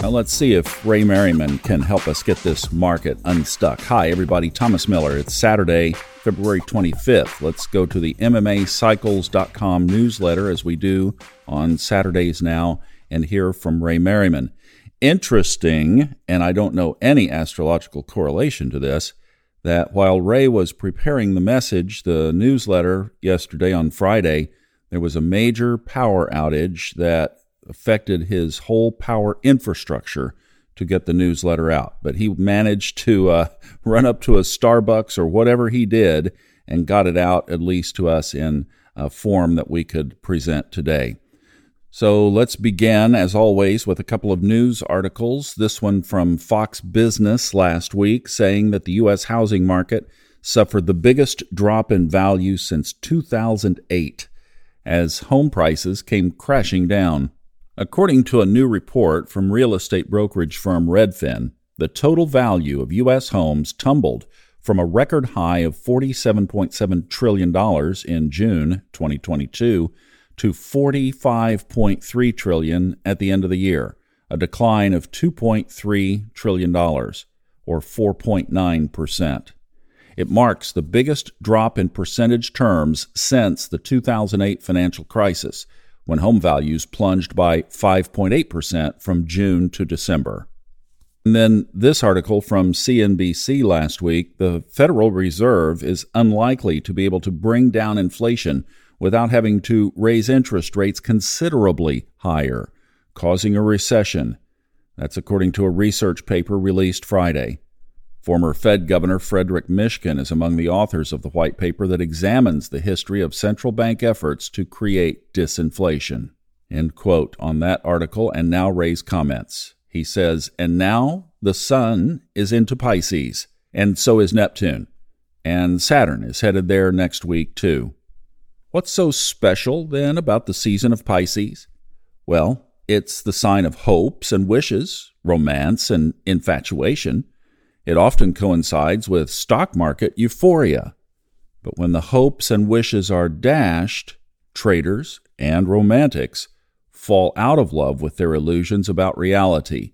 Now let's see if Ray Merriman can help us get this market unstuck. Hi, everybody. Thomas Miller. It's Saturday, February 25th. Let's go to the MMAcycles.com newsletter as we do on Saturdays now and hear from Ray Merriman. Interesting, and I don't know any astrological correlation to this, that while Ray was preparing the message, the newsletter yesterday on Friday, there was a major power outage that affected his whole power infrastructure to get the newsletter out. But he managed to uh, run up to a Starbucks or whatever he did and got it out, at least to us, in a form that we could present today. So let's begin, as always, with a couple of news articles. This one from Fox Business last week saying that the U.S. housing market suffered the biggest drop in value since 2008 as home prices came crashing down. According to a new report from real estate brokerage firm Redfin, the total value of U.S. homes tumbled from a record high of $47.7 trillion in June 2022 to 45.3 trillion at the end of the year, a decline of $2.3 trillion, or 4.9%. It marks the biggest drop in percentage terms since the 2008 financial crisis when home values plunged by 5.8% from June to December. And then this article from CNBC last week the Federal Reserve is unlikely to be able to bring down inflation without having to raise interest rates considerably higher, causing a recession. That's according to a research paper released Friday. Former Fed Governor Frederic Mishkin is among the authors of the white paper that examines the history of central bank efforts to create disinflation. End quote on that article, and now Ray's comments. He says, And now the sun is into Pisces, and so is Neptune. And Saturn is headed there next week, too. What's so special, then, about the season of Pisces? Well, it's the sign of hopes and wishes, romance and infatuation. It often coincides with stock market euphoria. But when the hopes and wishes are dashed, traders and romantics fall out of love with their illusions about reality,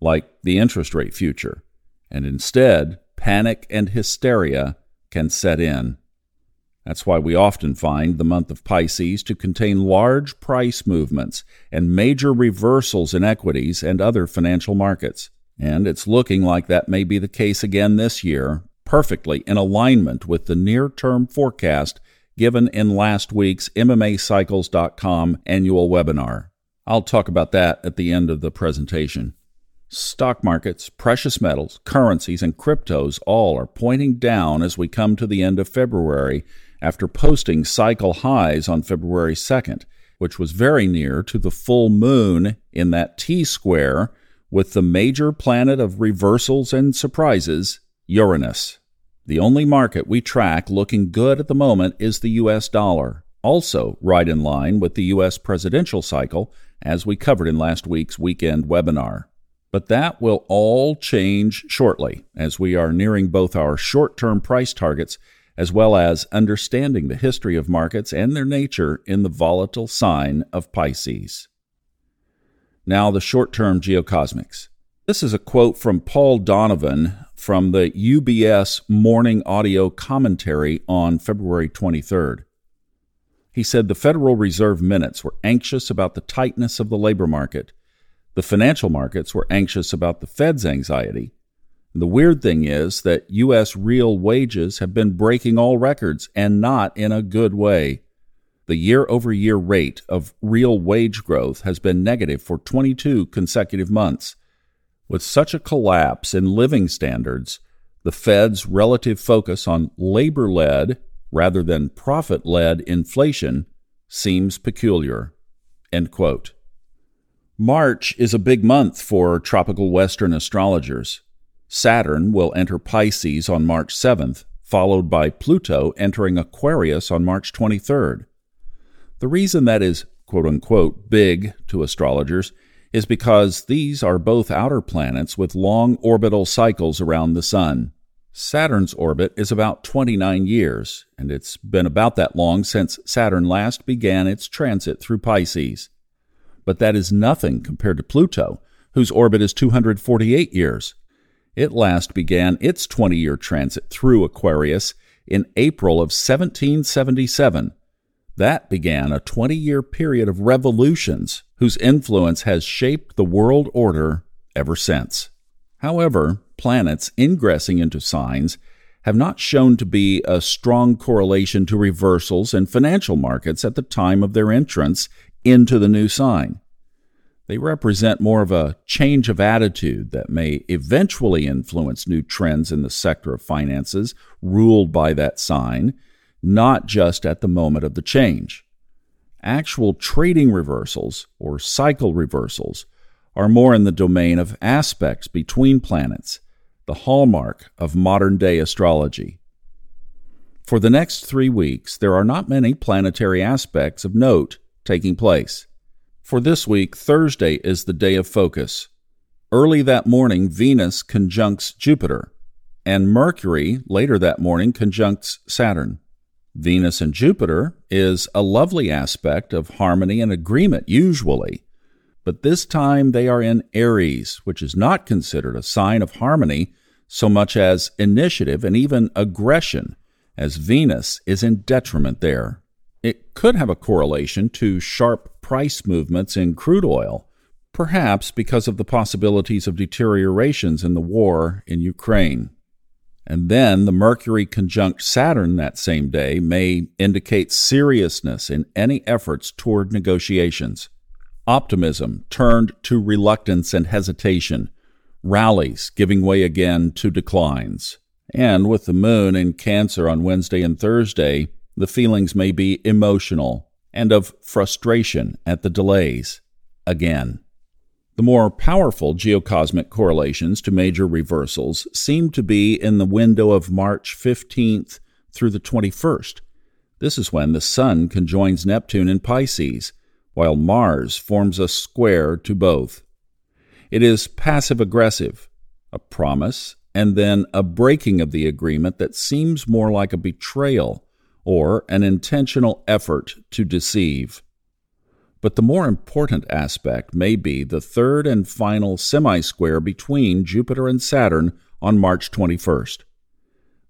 like the interest rate future, and instead, panic and hysteria can set in. That's why we often find the month of Pisces to contain large price movements and major reversals in equities and other financial markets. And it's looking like that may be the case again this year, perfectly in alignment with the near term forecast given in last week's MMAcycles.com annual webinar. I'll talk about that at the end of the presentation. Stock markets, precious metals, currencies, and cryptos all are pointing down as we come to the end of February after posting cycle highs on February 2nd, which was very near to the full moon in that T square with the major planet of reversals and surprises, Uranus. The only market we track looking good at the moment is the US dollar, also right in line with the US presidential cycle, as we covered in last week's weekend webinar. But that will all change shortly as we are nearing both our short term price targets as well as understanding the history of markets and their nature in the volatile sign of Pisces. Now, the short term geocosmics. This is a quote from Paul Donovan from the UBS morning audio commentary on February 23rd. He said the Federal Reserve minutes were anxious about the tightness of the labor market. The financial markets were anxious about the Fed's anxiety. The weird thing is that U.S. real wages have been breaking all records and not in a good way. The year over year rate of real wage growth has been negative for 22 consecutive months. With such a collapse in living standards, the Fed's relative focus on labor led rather than profit led inflation seems peculiar. March is a big month for tropical Western astrologers. Saturn will enter Pisces on March 7th, followed by Pluto entering Aquarius on March 23rd. The reason that is quote unquote big to astrologers is because these are both outer planets with long orbital cycles around the Sun. Saturn's orbit is about 29 years, and it's been about that long since Saturn last began its transit through Pisces. But that is nothing compared to Pluto, whose orbit is 248 years. It last began its 20 year transit through Aquarius in April of 1777. That began a 20 year period of revolutions whose influence has shaped the world order ever since. However, planets ingressing into signs have not shown to be a strong correlation to reversals in financial markets at the time of their entrance into the new sign. They represent more of a change of attitude that may eventually influence new trends in the sector of finances ruled by that sign, not just at the moment of the change. Actual trading reversals or cycle reversals are more in the domain of aspects between planets, the hallmark of modern day astrology. For the next three weeks, there are not many planetary aspects of note taking place. For this week, Thursday is the day of focus. Early that morning, Venus conjuncts Jupiter, and Mercury later that morning conjuncts Saturn. Venus and Jupiter is a lovely aspect of harmony and agreement, usually, but this time they are in Aries, which is not considered a sign of harmony so much as initiative and even aggression, as Venus is in detriment there. It could have a correlation to sharp price movements in crude oil, perhaps because of the possibilities of deteriorations in the war in Ukraine. And then the Mercury conjunct Saturn that same day may indicate seriousness in any efforts toward negotiations. Optimism turned to reluctance and hesitation, rallies giving way again to declines. And with the moon in Cancer on Wednesday and Thursday, the feelings may be emotional and of frustration at the delays again. The more powerful geocosmic correlations to major reversals seem to be in the window of March 15th through the 21st. This is when the Sun conjoins Neptune in Pisces, while Mars forms a square to both. It is passive aggressive, a promise, and then a breaking of the agreement that seems more like a betrayal or an intentional effort to deceive. But the more important aspect may be the third and final semi square between Jupiter and Saturn on March 21st.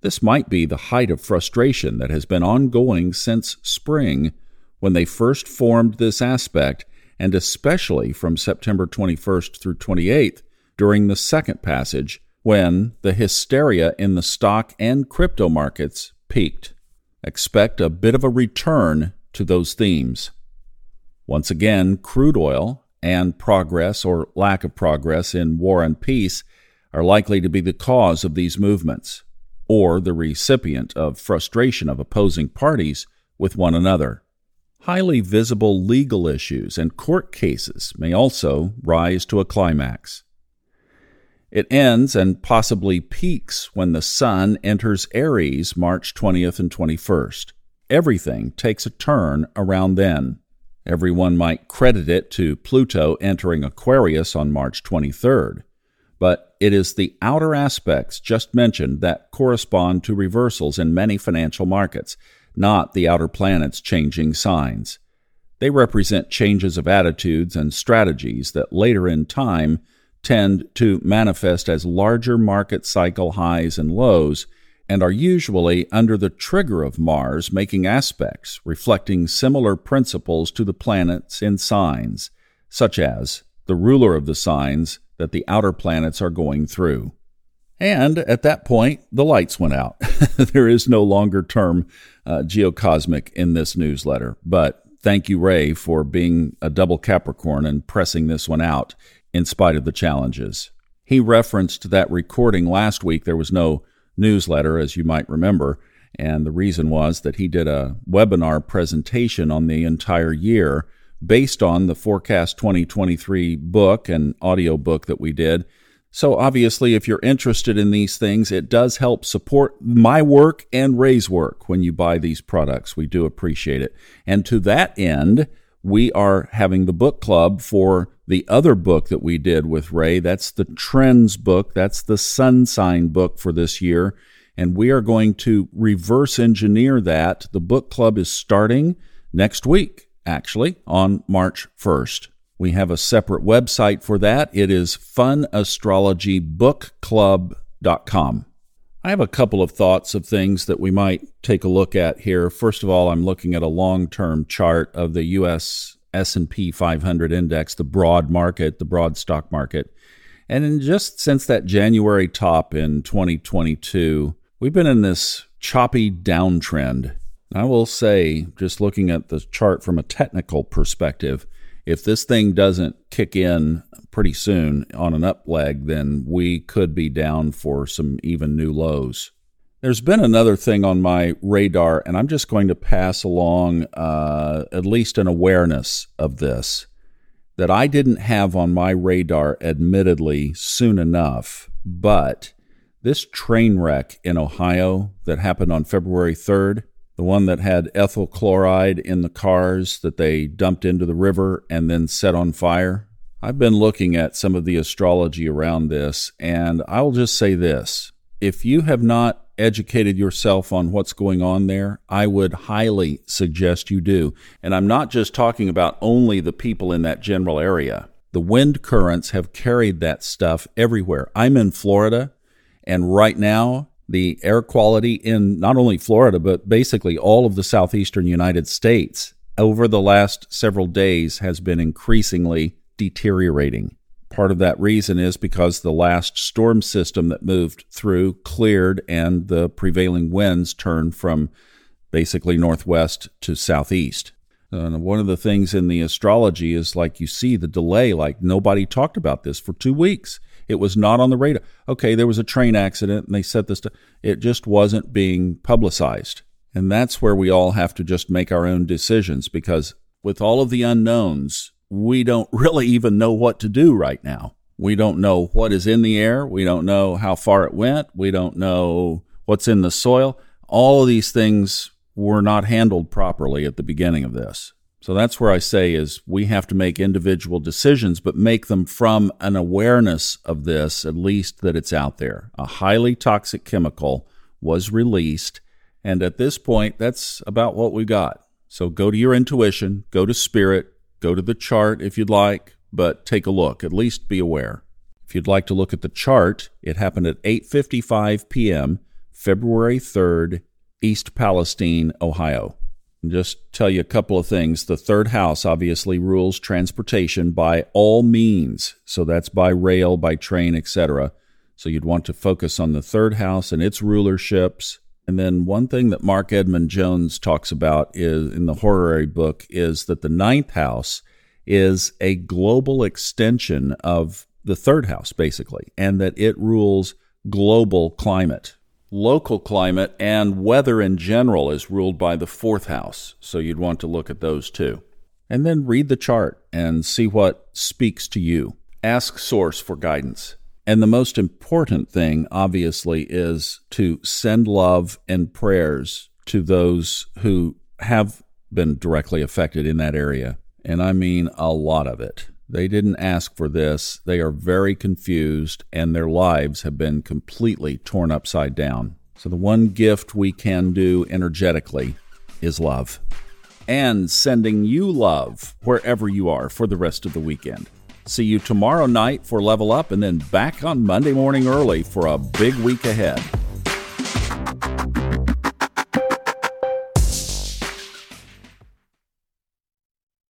This might be the height of frustration that has been ongoing since spring when they first formed this aspect, and especially from September 21st through 28th during the second passage when the hysteria in the stock and crypto markets peaked expect a bit of a return to those themes. Once again, crude oil and progress or lack of progress in war and peace are likely to be the cause of these movements, or the recipient of frustration of opposing parties with one another. Highly visible legal issues and court cases may also rise to a climax. It ends and possibly peaks when the Sun enters Aries March 20th and 21st. Everything takes a turn around then. Everyone might credit it to Pluto entering Aquarius on March 23rd, but it is the outer aspects just mentioned that correspond to reversals in many financial markets, not the outer planets changing signs. They represent changes of attitudes and strategies that later in time tend to manifest as larger market cycle highs and lows and are usually under the trigger of Mars making aspects reflecting similar principles to the planets in signs, such as the ruler of the signs that the outer planets are going through. And at that point, the lights went out. there is no longer term uh, geocosmic in this newsletter, but thank you, Ray, for being a double Capricorn and pressing this one out in spite of the challenges. He referenced that recording last week. There was no newsletter, as you might remember, and the reason was that he did a webinar presentation on the entire year based on the Forecast 2023 book and audio book that we did. So, obviously, if you're interested in these things, it does help support my work and Ray's work when you buy these products. We do appreciate it. And to that end, we are having the book club for the other book that we did with Ray. That's the Trends book. That's the Sun Sign book for this year. And we are going to reverse engineer that. The book club is starting next week, actually, on March 1st. We have a separate website for that. It is funastrologybookclub.com. I have a couple of thoughts of things that we might take a look at here. First of all, I'm looking at a long-term chart of the US S&P 500 index, the broad market, the broad stock market. And in just since that January top in 2022, we've been in this choppy downtrend. I will say, just looking at the chart from a technical perspective, if this thing doesn't kick in pretty soon on an up leg, then we could be down for some even new lows. There's been another thing on my radar, and I'm just going to pass along uh, at least an awareness of this that I didn't have on my radar, admittedly, soon enough. But this train wreck in Ohio that happened on February 3rd, the one that had ethyl chloride in the cars that they dumped into the river and then set on fire. I've been looking at some of the astrology around this, and I'll just say this. If you have not educated yourself on what's going on there, I would highly suggest you do. And I'm not just talking about only the people in that general area. The wind currents have carried that stuff everywhere. I'm in Florida, and right now, the air quality in not only Florida, but basically all of the southeastern United States over the last several days has been increasingly deteriorating. Part of that reason is because the last storm system that moved through cleared and the prevailing winds turned from basically northwest to southeast. And one of the things in the astrology is like you see the delay, like nobody talked about this for two weeks. It was not on the radar. Okay, there was a train accident and they set this. To, it just wasn't being publicized. And that's where we all have to just make our own decisions because with all of the unknowns, we don't really even know what to do right now. We don't know what is in the air. We don't know how far it went. We don't know what's in the soil. All of these things were not handled properly at the beginning of this. So that's where I say is we have to make individual decisions, but make them from an awareness of this, at least that it's out there. A highly toxic chemical was released. And at this point, that's about what we got. So go to your intuition, go to spirit, go to the chart if you'd like, but take a look. At least be aware. If you'd like to look at the chart, it happened at 8:55 p.m., February 3rd, East Palestine, Ohio just tell you a couple of things. The third house obviously rules transportation by all means. So that's by rail, by train, etc. So you'd want to focus on the third house and its rulerships. And then one thing that Marc Edmund Jones talks about is in the horary book is that the ninth house is a global extension of the third house, basically, and that it rules global climate local climate and weather in general is ruled by the fourth house. So you'd want to look at those too. And then read the chart and see what speaks to you. Ask source for guidance. And the most important thing, obviously, is to send love and prayers to those who have been directly affected in that area. And I mean a lot of it. They didn't ask for this. They are very confused, and their lives have been completely torn upside down. So, the one gift we can do energetically is love. And sending you love wherever you are for the rest of the weekend. See you tomorrow night for Level Up, and then back on Monday morning early for a big week ahead.